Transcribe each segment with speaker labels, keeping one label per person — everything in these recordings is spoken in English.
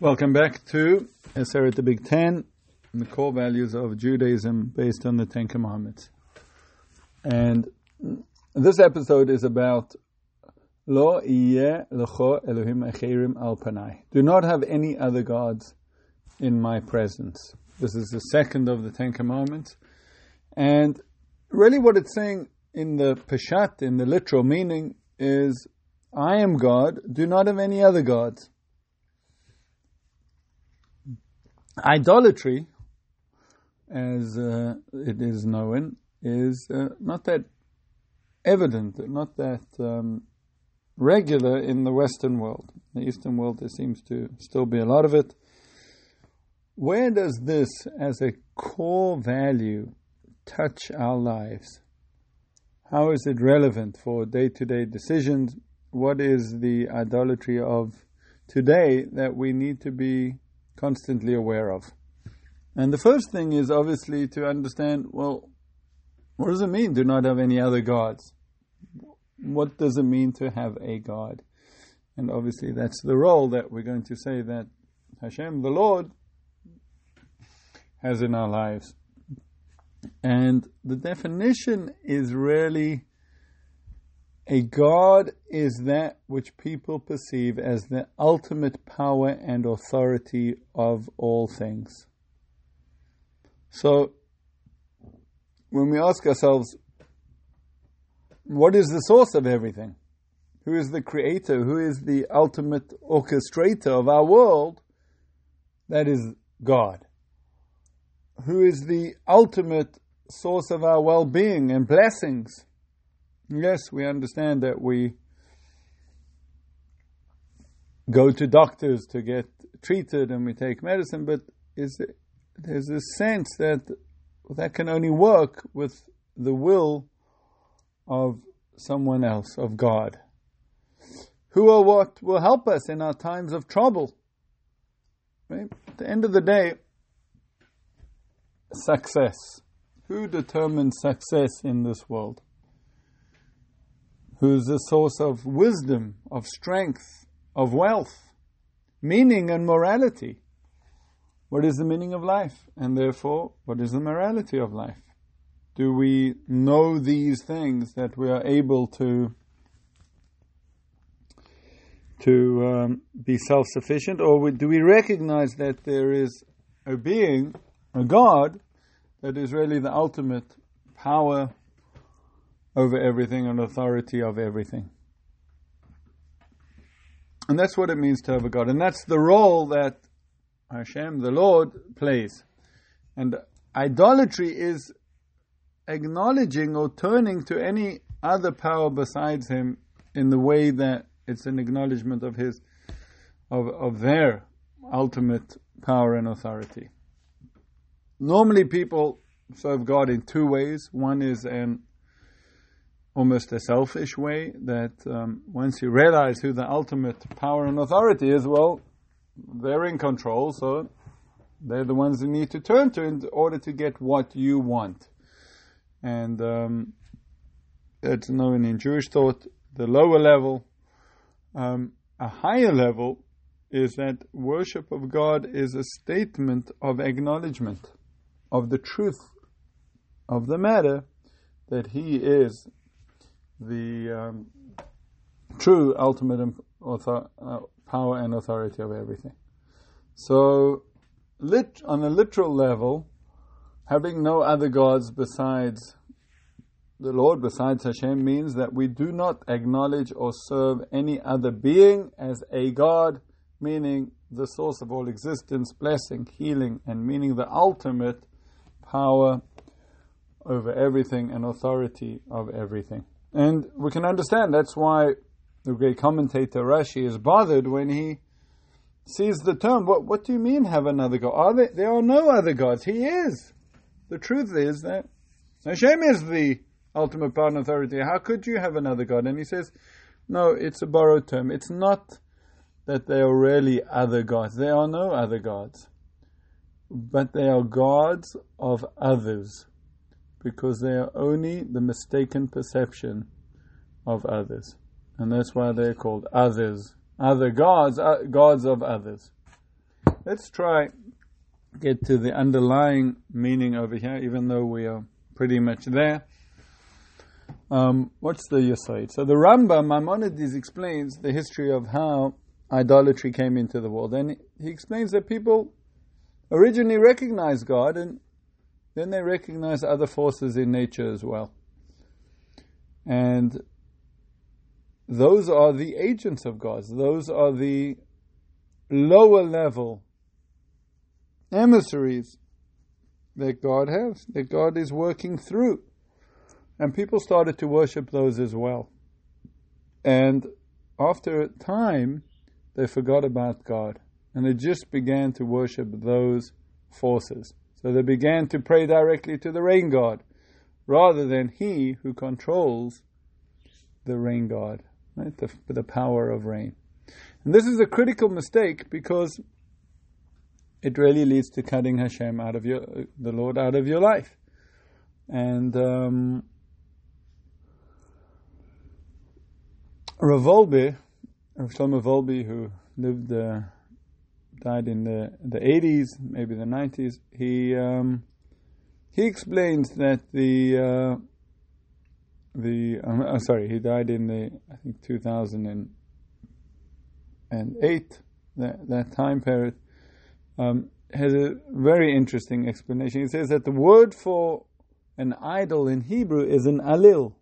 Speaker 1: Welcome back to Aseret the Big Ten, the core values of Judaism based on the Ten Commandments. And this episode is about Lo iye lecho Elohim acherim al panai. Do not have any other gods in my presence. This is the second of the Ten Commandments. And really what it's saying in the Peshat, in the literal meaning, is I am God, do not have any other gods. Idolatry, as uh, it is known, is uh, not that evident, not that um, regular in the Western world. In the Eastern world, there seems to still be a lot of it. Where does this, as a core value, touch our lives? How is it relevant for day to day decisions? What is the idolatry of today that we need to be constantly aware of. And the first thing is obviously to understand well, what does it mean to not have any other gods? What does it mean to have a God? And obviously, that's the role that we're going to say that Hashem, the Lord, has in our lives. And the definition is really a God is that which people perceive as the ultimate power and authority of all things. So, when we ask ourselves, what is the source of everything? Who is the creator? Who is the ultimate orchestrator of our world? That is God. Who is the ultimate source of our well being and blessings? Yes, we understand that we go to doctors to get treated and we take medicine, but is it, there's a sense that that can only work with the will of someone else, of God. Who or what will help us in our times of trouble? Right? At the end of the day, success. Who determines success in this world? Who's the source of wisdom, of strength, of wealth, meaning and morality. What is the meaning of life? And therefore, what is the morality of life? Do we know these things that we are able to to um, be self-sufficient, or do we recognize that there is a being, a God, that is really the ultimate power, over everything and authority of everything. And that's what it means to have a God. And that's the role that Hashem, the Lord, plays. And idolatry is acknowledging or turning to any other power besides Him in the way that it's an acknowledgement of His, of, of their ultimate power and authority. Normally people serve God in two ways. One is an almost a selfish way that um, once you realize who the ultimate power and authority is, well, they're in control, so they're the ones you need to turn to in order to get what you want. And um, it's known in Jewish thought, the lower level. Um, a higher level is that worship of God is a statement of acknowledgement of the truth of the matter that He is the um, true ultimate author, uh, power and authority of everything. So, lit, on a literal level, having no other gods besides the Lord, besides Hashem, means that we do not acknowledge or serve any other being as a God, meaning the source of all existence, blessing, healing, and meaning the ultimate power over everything and authority of everything. And we can understand that's why the great commentator Rashi is bothered when he sees the term. What, what do you mean have another God? Are there, there are no other gods. He is. The truth is that Hashem is the ultimate power and authority. How could you have another God? And he says, no, it's a borrowed term. It's not that there are really other gods. There are no other gods. But they are gods of others because they are only the mistaken perception of others. And that's why they're called others. Other gods, uh, gods of others. let's try get to the underlying meaning over here, even though we are pretty much there. Um, what's the Yesod? So the Rambam Maimonides explains the history of how idolatry came into the world, and he explains that people originally recognized God, and then they recognize other forces in nature as well, and those are the agents of God. Those are the lower level emissaries that God has, that God is working through. And people started to worship those as well. And after a time, they forgot about God. And they just began to worship those forces. So they began to pray directly to the rain god rather than he who controls the rain god, right? The, the power of rain. And this is a critical mistake because it really leads to cutting Hashem out of your, the Lord out of your life. And um, Rav Rav Shlomo Wolbe, who lived, uh, died in the the 80s, maybe the 90s, he um, he explains that the uh, the um, uh, sorry, he died in the I think 2008 that that time period um, has a very interesting explanation. He says that the word for an idol in Hebrew is an alil.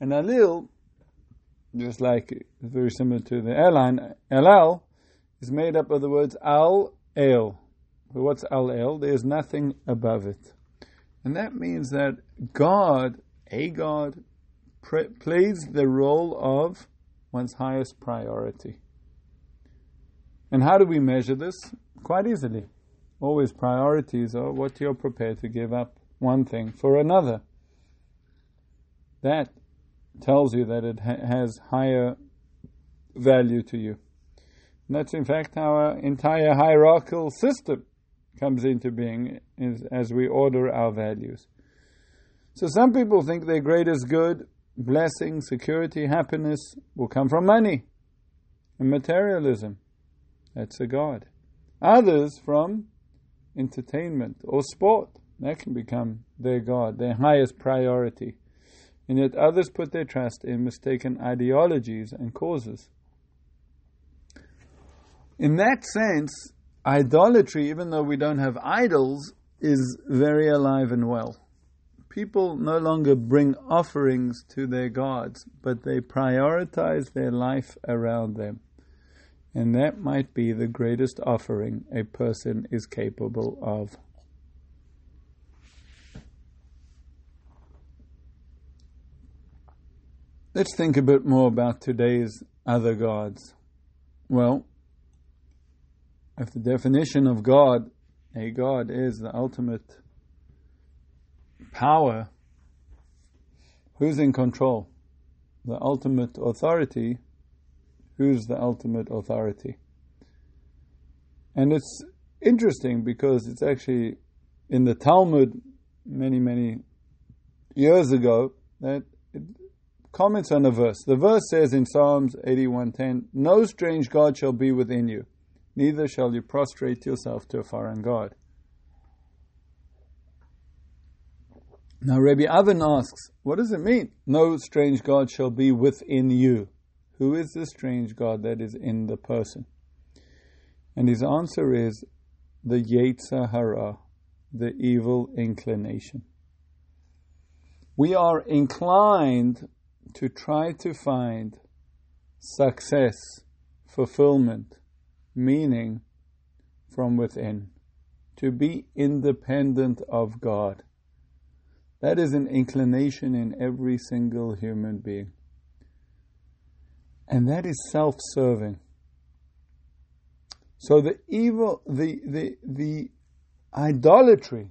Speaker 1: An alil, just like very similar to the airline, El is made up of the words al el. What's al el? There's nothing above it. And that means that God, a God, plays the role of one's highest priority. And how do we measure this? quite easily. Always priorities are what you're prepared to give up one thing for another. That tells you that it ha- has higher value to you. And that's in fact how our entire hierarchical system comes into being is, as we order our values. So some people think their greatest good, blessing, security, happiness will come from money and materialism. That's a God. Others from entertainment or sport. That can become their God, their highest priority. And yet others put their trust in mistaken ideologies and causes. In that sense, idolatry, even though we don't have idols, is very alive and well. People no longer bring offerings to their gods, but they prioritize their life around them. And that might be the greatest offering a person is capable of. Let's think a bit more about today's other gods. Well, if the definition of God, a God, is the ultimate power, who's in control? The ultimate authority who's the ultimate authority. And it's interesting because it's actually in the Talmud many, many years ago that it comments on a verse. The verse says in Psalms 81:10, "No strange god shall be within you, neither shall you prostrate yourself to a foreign god." Now Rabbi Avin asks, what does it mean? No strange god shall be within you. Who is the strange God that is in the person? And his answer is the Yetzer Hara, the evil inclination. We are inclined to try to find success, fulfillment, meaning from within, to be independent of God. That is an inclination in every single human being. And that is self serving. So the evil, the, the, the idolatry,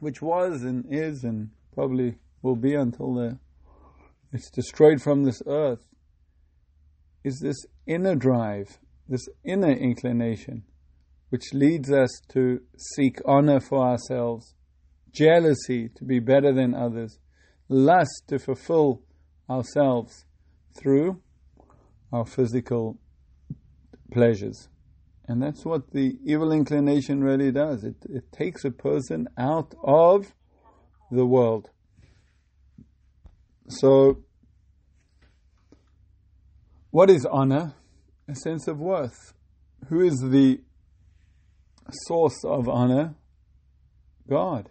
Speaker 1: which was and is and probably will be until the, it's destroyed from this earth, is this inner drive, this inner inclination, which leads us to seek honor for ourselves, jealousy to be better than others, lust to fulfill ourselves through our physical pleasures. And that's what the evil inclination really does. It, it takes a person out of the world. So, what is honor? A sense of worth. Who is the source of honor? God.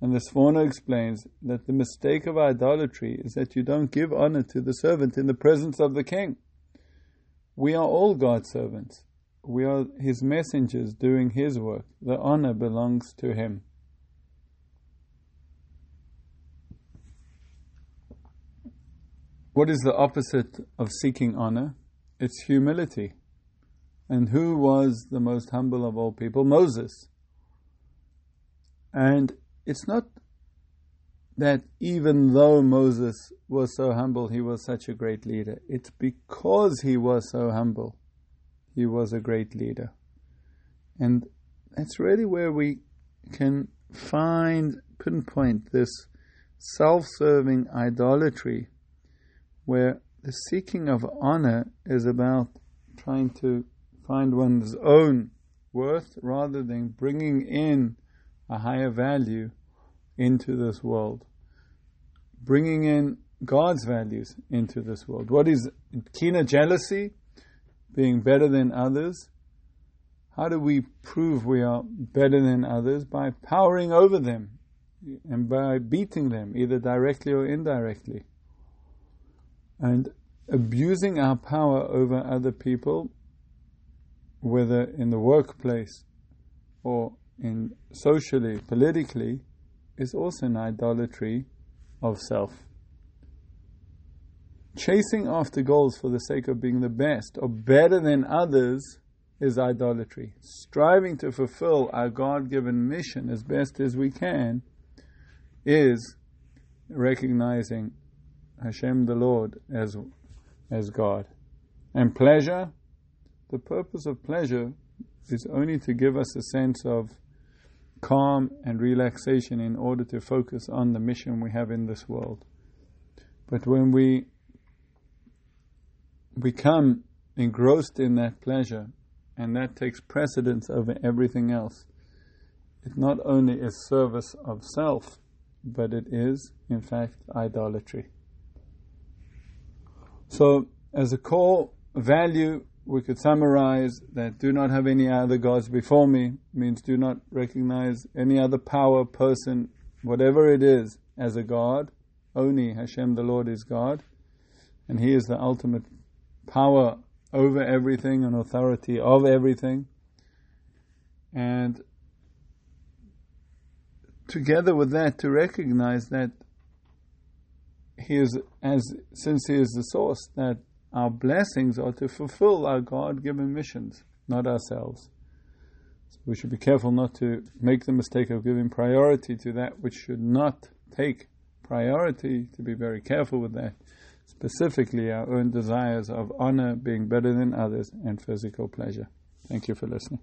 Speaker 1: And the Sforno explains that the mistake of idolatry is that you don't give honor to the servant in the presence of the king. We are all God's servants. We are his messengers doing his work. The honor belongs to him. What is the opposite of seeking honor? It's humility. And who was the most humble of all people? Moses. And it's not that even though Moses was so humble, he was such a great leader. It's because he was so humble, he was a great leader. And that's really where we can find, pinpoint this self serving idolatry, where the seeking of honor is about trying to find one's own worth rather than bringing in a higher value into this world, bringing in God's values into this world. What is kina jealousy? Being better than others. How do we prove we are better than others? By powering over them and by beating them, either directly or indirectly. And abusing our power over other people, whether in the workplace or in socially, politically, is also an idolatry of self. Chasing after goals for the sake of being the best or better than others is idolatry. Striving to fulfill our God given mission as best as we can is recognizing Hashem the Lord as, as God. And pleasure, the purpose of pleasure is only to give us a sense of calm and relaxation in order to focus on the mission we have in this world. But when we become engrossed in that pleasure, and that takes precedence over everything else, it not only is service of self, but it is, in fact, idolatry. So, as a core value we could summarize that do not have any other gods before me means do not recognize any other power, person, whatever it is, as a God. Only Hashem the Lord is God, and He is the ultimate power over everything and authority of everything. And together with that, to recognize that He is, as since He is the source, that our blessings are to fulfill our God given missions, not ourselves. So we should be careful not to make the mistake of giving priority to that which should not take priority, to be very careful with that. Specifically, our own desires of honor, being better than others, and physical pleasure. Thank you for listening.